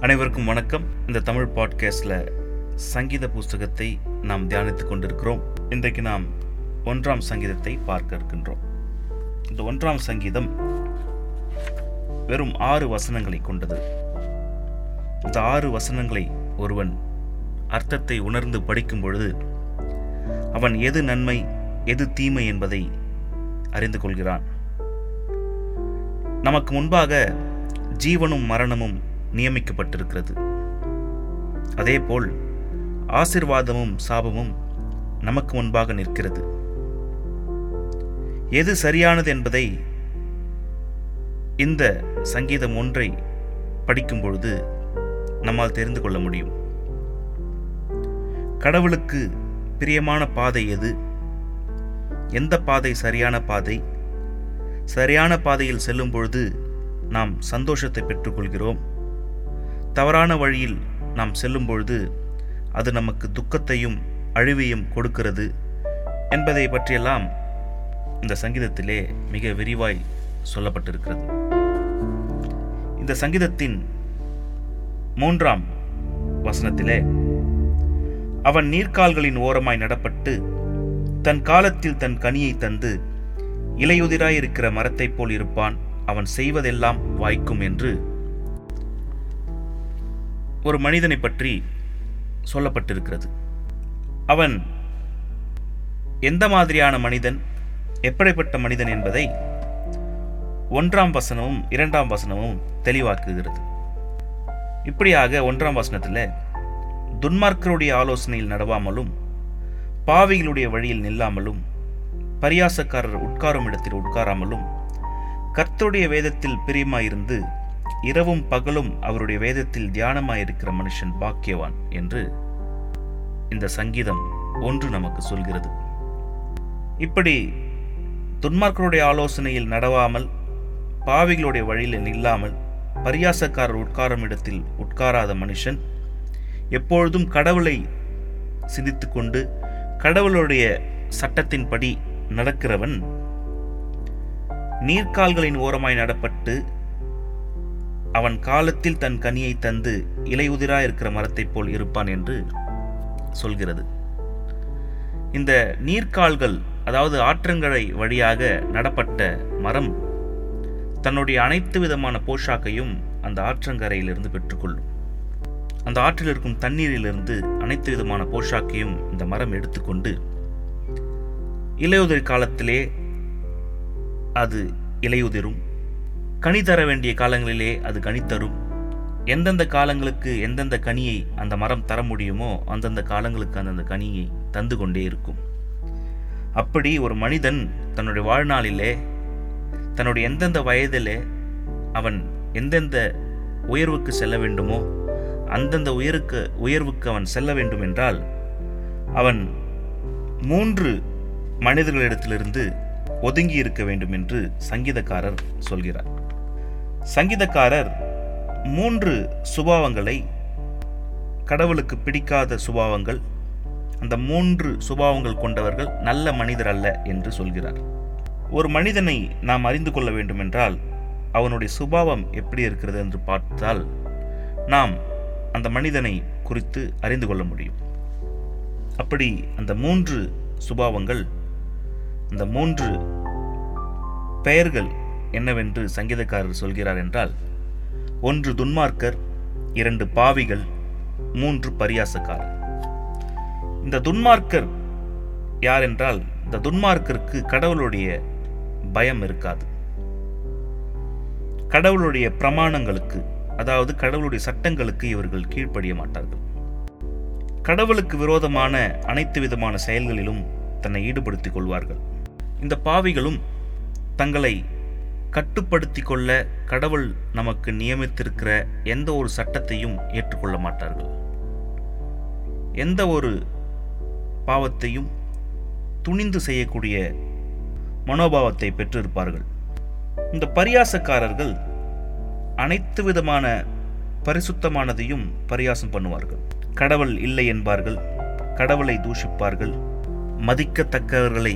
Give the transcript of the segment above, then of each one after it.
அனைவருக்கும் வணக்கம். இந்த தமிழ் பாட்காஸ்டில் சங்கீத புஸ்தகத்தை நாம் தியானித்துக் கொண்டிருக்கிறோம். இன்றைக்கு நாம் ஒன்றாம் சங்கீதத்தை பார்க்க இருக்கின்றோம். இந்த ஒன்றாம் சங்கீதம் வெறும் ஆறு வசனங்களை கொண்டது. இந்த ஆறு வசனங்களை ஒருவன் அர்த்தத்தை உணர்ந்து படிக்கும் பொழுது அவன் எது நன்மை எது தீமை என்பதை அறிந்து கொள்கிறான். நமக்கு முன்பாக ஜீவனும் மரணமும் நியமிக்கப்பட்டிருக்கிறது. அதேபோல் ஆசிர்வாதமும் சாபமும் நமக்கு முன்பாக நிற்கிறது. எது சரியானது என்பதை இந்த சங்கீதம் ஒன்றை படிக்கும் பொழுது நம்மால் தெரிந்து கொள்ள முடியும். கடவுளுக்கு பிரியமான பாதை எது? எந்த பாதை சரியான பாதை? சரியான பாதையில் செல்லும் பொழுது நாம் சந்தோஷத்தை பெற்றுக்கொள்கிறோம். தவறான வழியில் நாம் செல்லும் பொழுது அது நமக்கு துக்கத்தையும் அழிவையும் கொடுக்கிறது என்பதை பற்றியெல்லாம் இந்த சங்கீதத்திலே மிக விரிவாய் சொல்லப்பட்டிருக்கிறது. இந்த சங்கீதத்தின் மூன்றாம் வசனத்திலே அவன் நீர்க்கால்களின் ஓரமாய் நடப்பட்டு தன் காலத்தில் தன் கனியை தந்து இலையுதிராயிருக்கிற மரத்தைப் போல் இருப்பான். அவன் செய்வதெல்லாம் வாய்க்கும் என்று ஒரு மனிதனை பற்றி சொல்லப்பட்டிருக்கிறது. அவன் எந்த மாதிரியான மனிதன் எப்படிப்பட்ட மனிதன் என்பதை ஒன்றாம் வசனமும் இரண்டாம் வசனமும் தெளிவாக்குகிறது. இப்படியாக ஒன்றாம் வசனத்தில் துன்மார்க்கருடைய ஆலோசனையில் நடவாமலும் பாவிகளுடைய வழியில் நில்லாமலும் பரியாசக்காரர் உட்காரும் இடத்தில் உட்காராமலும் கர்த்தருடைய வேதத்தில் பிரியமாயிருந்து இரவும் பகலும் அவருடைய வேதத்தில் தியானமாயிருக்கிற மனுஷன் பாக்கியவான் என்று இந்த சங்கீதம் ஒன்று நமக்கு சொல்கிறது. இப்படி துன்மார்களுடைய ஆலோசனையில் நடவாமல் பாவிகளுடைய வழியில் நில்லாமல் பரியாசக்காரர் உட்காரும் இடத்தில் உட்காராத மனுஷன் எப்பொழுதும் கடவுளை சிந்தித்து கொண்டு கடவுளுடைய சட்டத்தின்படி நடக்கிறவன் நீர்க்கால்களின் ஓரமாய் நடப்பட்டு அவன் காலத்தில் தன் கனியை தந்து இலையுதிரா இருக்கிற மரத்தைப் போல் இருப்பான் என்று சொல்கிறது. இந்த நீர்க்கால்கள் அதாவது ஆற்றங்கரை வழியாக நடப்பட்ட மரம் தன்னுடைய அனைத்து விதமான போஷாக்கையும் அந்த ஆற்றங்கரையிலிருந்து பெற்றுக்கொள்ளும். அந்த ஆற்றில் இருக்கும் தண்ணீரிலிருந்து அனைத்து விதமான போஷாக்கையும் இந்த மரம் எடுத்துக்கொண்டு இலையுதிர் காலத்திலே அது இலையுதிரும் கனி தர வேண்டிய காலங்களிலே அது கனி தரும் எந்தெந்த காலங்களுக்கு எந்தெந்த கனியை அந்த மரம் தர முடியுமோ அந்தந்த காலங்களுக்கு அந்தந்த கனியை தந்து கொண்டே இருக்கும். அப்படி ஒரு மனிதன் தன்னுடைய வாழ்நாளிலே தன்னுடைய எந்தெந்த வயதிலே அவன் எந்தெந்த உயர்வுக்கு செல்ல வேண்டுமோ அந்தந்த உயருக்கு உயர்வுக்கு அவன் செல்ல வேண்டும் என்றால் அவன் மூன்று மனிதர்களிடத்திலிருந்து ஒதுங்கி இருக்க வேண்டும் என்று சங்கீதக்காரர் சொல்கிறார். சங்கீதக்காரர் மூன்று சுபாவங்களை கடவுளுக்கு பிடிக்காத சுபாவங்கள் அந்த மூன்று சுபாவங்கள் கொண்டவர்கள் நல்ல மனிதர் அல்ல என்று சொல்கிறார். ஒரு மனிதனை நாம் அறிந்து கொள்ள வேண்டுமென்றால் அவனுடைய சுபாவம் எப்படி இருக்கிறது என்று பார்த்தால் நாம் அந்த மனிதனை குறித்து அறிந்து கொள்ள முடியும். அப்படி அந்த மூன்று சுபாவங்கள் அந்த மூன்று பெயர்கள் என்னவென்று சங்கீதக்காரர் சொல்கிறார் என்றால் ஒன்று துன்மார்க்கர் இரண்டு பாவிகள் மூன்று பரியாசக்காரர். இந்த துன்மார்க்கர் யார் என்றால் இந்த துன்மார்க்கருக்கு கடவுளுடைய பயம் இருக்காது. கடவுளுடைய பிரமாணங்களுக்கு அதாவது கடவுளுடைய சட்டங்களுக்கு இவர்கள் கீழ்ப்படிய மாட்டார்கள். கடவுளுக்கு விரோதமான அனைத்து விதமான செயல்களிலும் தன்னை ஈடுபடுத்திக் கொள்வார்கள். இந்த பாவிகளும் தங்களை கட்டுப்படுத்தி கொள்ள கடவுள் நமக்கு நியமித்திருக்கிற எந்த ஒரு சட்டத்தையும் ஏற்றுக்கொள்ள மாட்டார்கள். எந்த ஒரு பாவத்தையும் துணிந்து செய்யக்கூடிய மனோபாவத்தை பெற்றிருப்பார்கள். இந்த பரியாசக்காரர்கள் அனைத்து விதமான பரிசுத்தமானதையும் பரியாசம் பண்ணுவார்கள். கடவுள் இல்லை என்பார்கள் கடவுளை தூஷிப்பார்கள் மதிக்கத்தக்கவர்களை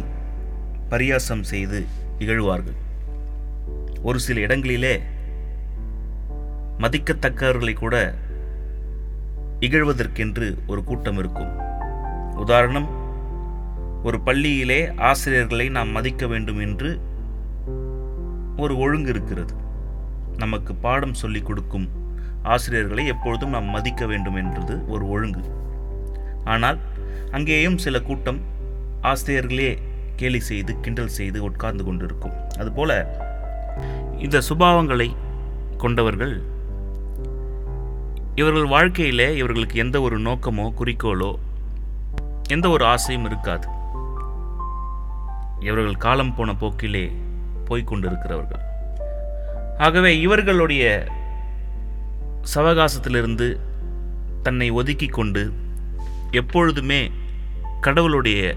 பரியாசம் செய்து இகழ்வார்கள். ஒரு சில இடங்களிலே மதிக்கத்தக்கவர்களை கூட இகழ்வதற்கென்று ஒரு கூட்டம் இருக்கும். உதாரணம் ஒரு பள்ளியிலே ஆசிரியர்களை நாம் மதிக்க வேண்டும் என்று ஒரு ஒழுங்கு இருக்கிறது. நமக்கு பாடம் சொல்லிக் கொடுக்கும் ஆசிரியர்களை எப்பொழுதும் நாம் மதிக்க வேண்டும் என்றது ஒரு ஒழுங்கு. ஆனால் அங்கேயும் சில கூட்டம் ஆசிரியர்களே கேலி செய்து கிண்டல் செய்து உட்கார்ந்து கொண்டிருக்கும். அதுபோல இந்த சுபாவங்களை கொண்டவர்கள். இவர்கள் வாழ்க்கையிலே இவர்களுக்கு எந்த ஒரு நோக்கமோ குறிக்கோளோ எந்த ஒரு ஆசையும் இருக்காது. இவர்கள் காலம் போன போக்கிலே போய்கொண்டிருக்கிறவர்கள் ஆகவே இவர்களுடைய சவகாசத்திலிருந்து தன்னை ஒதுக்கி கொண்டு எப்பொழுதுமே கடவுளுடைய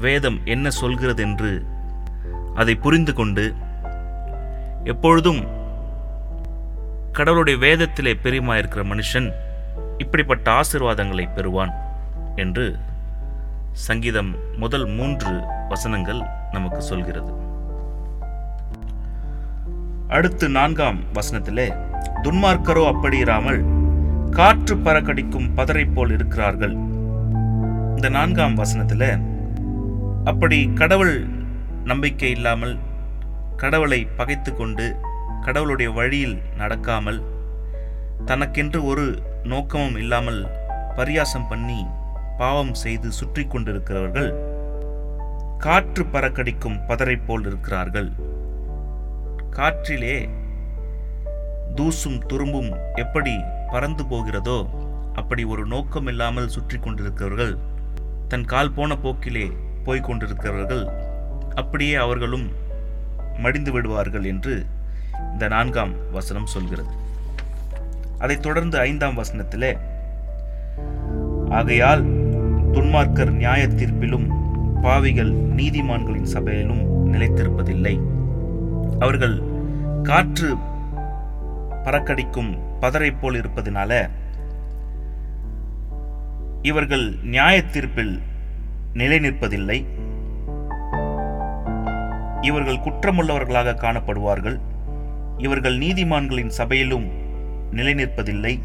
வேதம் என்ன சொல்கிறது என்று அதை புரிந்து கொண்டு எப்பொழுதும் கடவுளுடைய வேதத்திலே பெரியமாயிருக்கிற மனுஷன் இப்படிப்பட்ட ஆசிர்வாதங்களை பெறுவான் என்று சங்கீதம் முதல் மூன்று வசனங்கள் நமக்கு சொல்கிறது. அடுத்து நான்காம் வசனத்திலே துன்மார்க்கரோ அப்படி இராமல் காற்று பறக்கடிக்கும் பதரை போல் இருக்கிறார்கள். இந்த நான்காம் வசனத்துல அப்படி கடவுள் நம்பிக்கை இல்லாமல் கடவுளை பகைத்து கொண்டு கடவுளுடைய வழியில் நடக்காமல் தனக்கென்று ஒரு நோக்கமும் இல்லாமல் பரியாசம் பண்ணி பாவம் செய்து சுற்றி கொண்டிருக்கிறவர்கள் காற்று பறக்கடிக்கும் பதரை போல் இருக்கிறார்கள். காற்றிலே தூசும் துரும்பும் எப்படி பறந்து போகிறதோ அப்படி ஒரு நோக்கம் இல்லாமல் சுற்றி கொண்டிருக்கிறவர்கள் தன் கால் போன போக்கிலே போய்கொண்டிருக்கிறவர்கள் அப்படியே அவர்களும் மடிந்து விடுவார்கள் என்று இந்த நான்காம் வசனம் சொல்கிறது. அதைத் தொடர்ந்து ஐந்தாம் வசனத்திலே ஆகையால் துன்மார்க்கர் நியாய தீர்ப்பிலும் பாவிகள் நீதிமான்களின் சபையிலும் நிலைத்திருப்பதில்லை. அவர்கள் காற்று பறக்கடிக்கும் பதரை போல் இருப்பதனால இவர்கள் நியாய தீர்ப்பில் நிலை நிற்பதில்லை இவர்கள் குற்றமுள்ளவர்களாக காணப்படுவார்கள். இவர்கள் நீதிமான்களின் சபையிலும் நிலை நிற்பதில்லை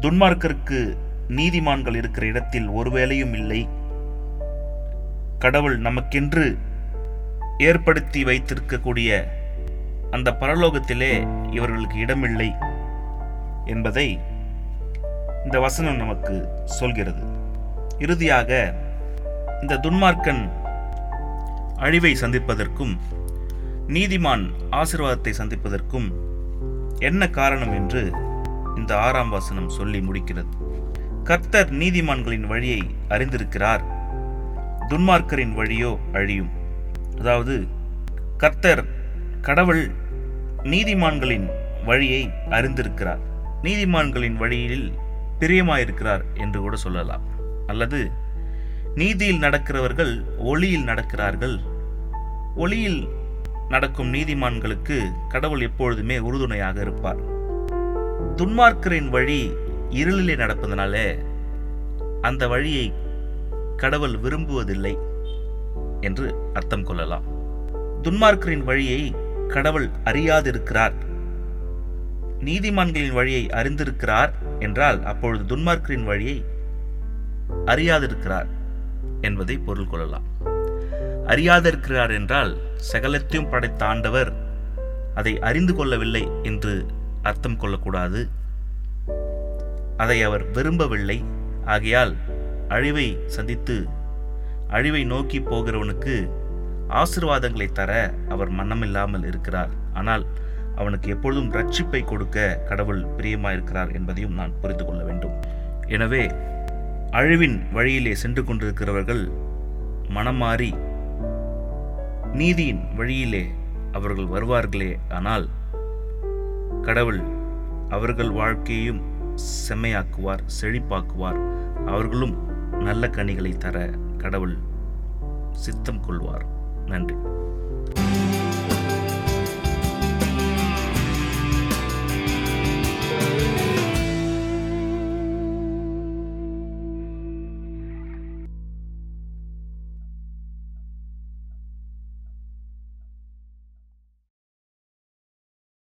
துன்மார்க்கருக்கு நீதிமான்கள் இருக்கிற இடத்தில் ஒரு வேலையும் இல்லை. கடவுள் நமக்கென்று ஏற்படுத்தி வைத்திருக்கக்கூடிய அந்த பரலோகத்திலே இவர்களுக்கு இடமில்லை என்பதை இந்த வசனம் நமக்கு சொல்கிறது. இறுதியாக இந்த துன்மார்க்கன் அழிவை சந்திப்பதற்கும் நீதிமான் ஆசிர்வாதத்தை சந்திப்பதற்கும் என்ன காரணம் என்று இந்த ஆறாம் வாசனம் சொல்லி முடிக்கிறது. கர்த்தர் நீதிமான்களின் வழியை அறிந்திருக்கிறார். துன்மார்க்கரின் வழியோ அழியும். அதாவது கர்த்தர் கடவுள் நீதிமான்களின் வழியை அறிந்திருக்கிறார். நீதிமான்களின் வழியில் பிரியமாயிருக்கிறார் என்று கூட சொல்லலாம். அல்லது நீதியில் நடக்கிறவர்கள் ஒளியில் நடக்கிறார்கள் ஒளியில் நடக்கும் நீதிமான்களுக்கு கடவுள் எப்பொழுதுமே உறுதுணையாக இருப்பார். துன்மார்க்கரின் வழி இருளிலே நடப்பதனால அந்த வழியை கடவுள் விரும்புவதில்லை என்று அர்த்தம் கொள்ளலாம். துன்மார்க்கரின் வழியை கடவுள் அறியாதிருக்கிறார். நீதிமான்களின் வழியை அறிந்திருக்கிறார் என்றால் அப்பொழுது துன்மார்க்கரின் வழியை அறியாதிருக்கிறார் என்பதை பொருள் கொள்ளலாம். அறியாதிருக்கிறார் என்றால் சகலத்தையும் படைத்த ஆண்டவர் அதை அறிந்து கொள்ளவில்லை என்று அர்த்தம் கொள்ளக்கூடாது. அதை அவர் விரும்பவில்லை. ஆகையால் அழிவை சந்தித்து அழிவை நோக்கி போகிறவனுக்கு ஆசிர்வாதங்களை தர அவர் மன்னமில்லாமல் இருக்கிறார். ஆனால் அவனுக்கு எப்பொழுதும் ரட்சிப்பை கொடுக்க கடவுள் பிரியமாயிருக்கிறார் என்பதையும் நான் புரிந்து கொள்ள வேண்டும். எனவே அழிவின் வழியிலே சென்று கொண்டிருக்கிறவர்கள் மனம் மாறி நீதியின் வழியிலே அவர்கள் வருவார்களே ஆனால் கடவுள் அவர்கள் வாழ்க்கையையும் செம்மையாக்குவார் செழிப்பாக்குவார். அவர்களும் நல்ல கனிகளை தர கடவுள் சித்தம் கொள்வார். நன்றி.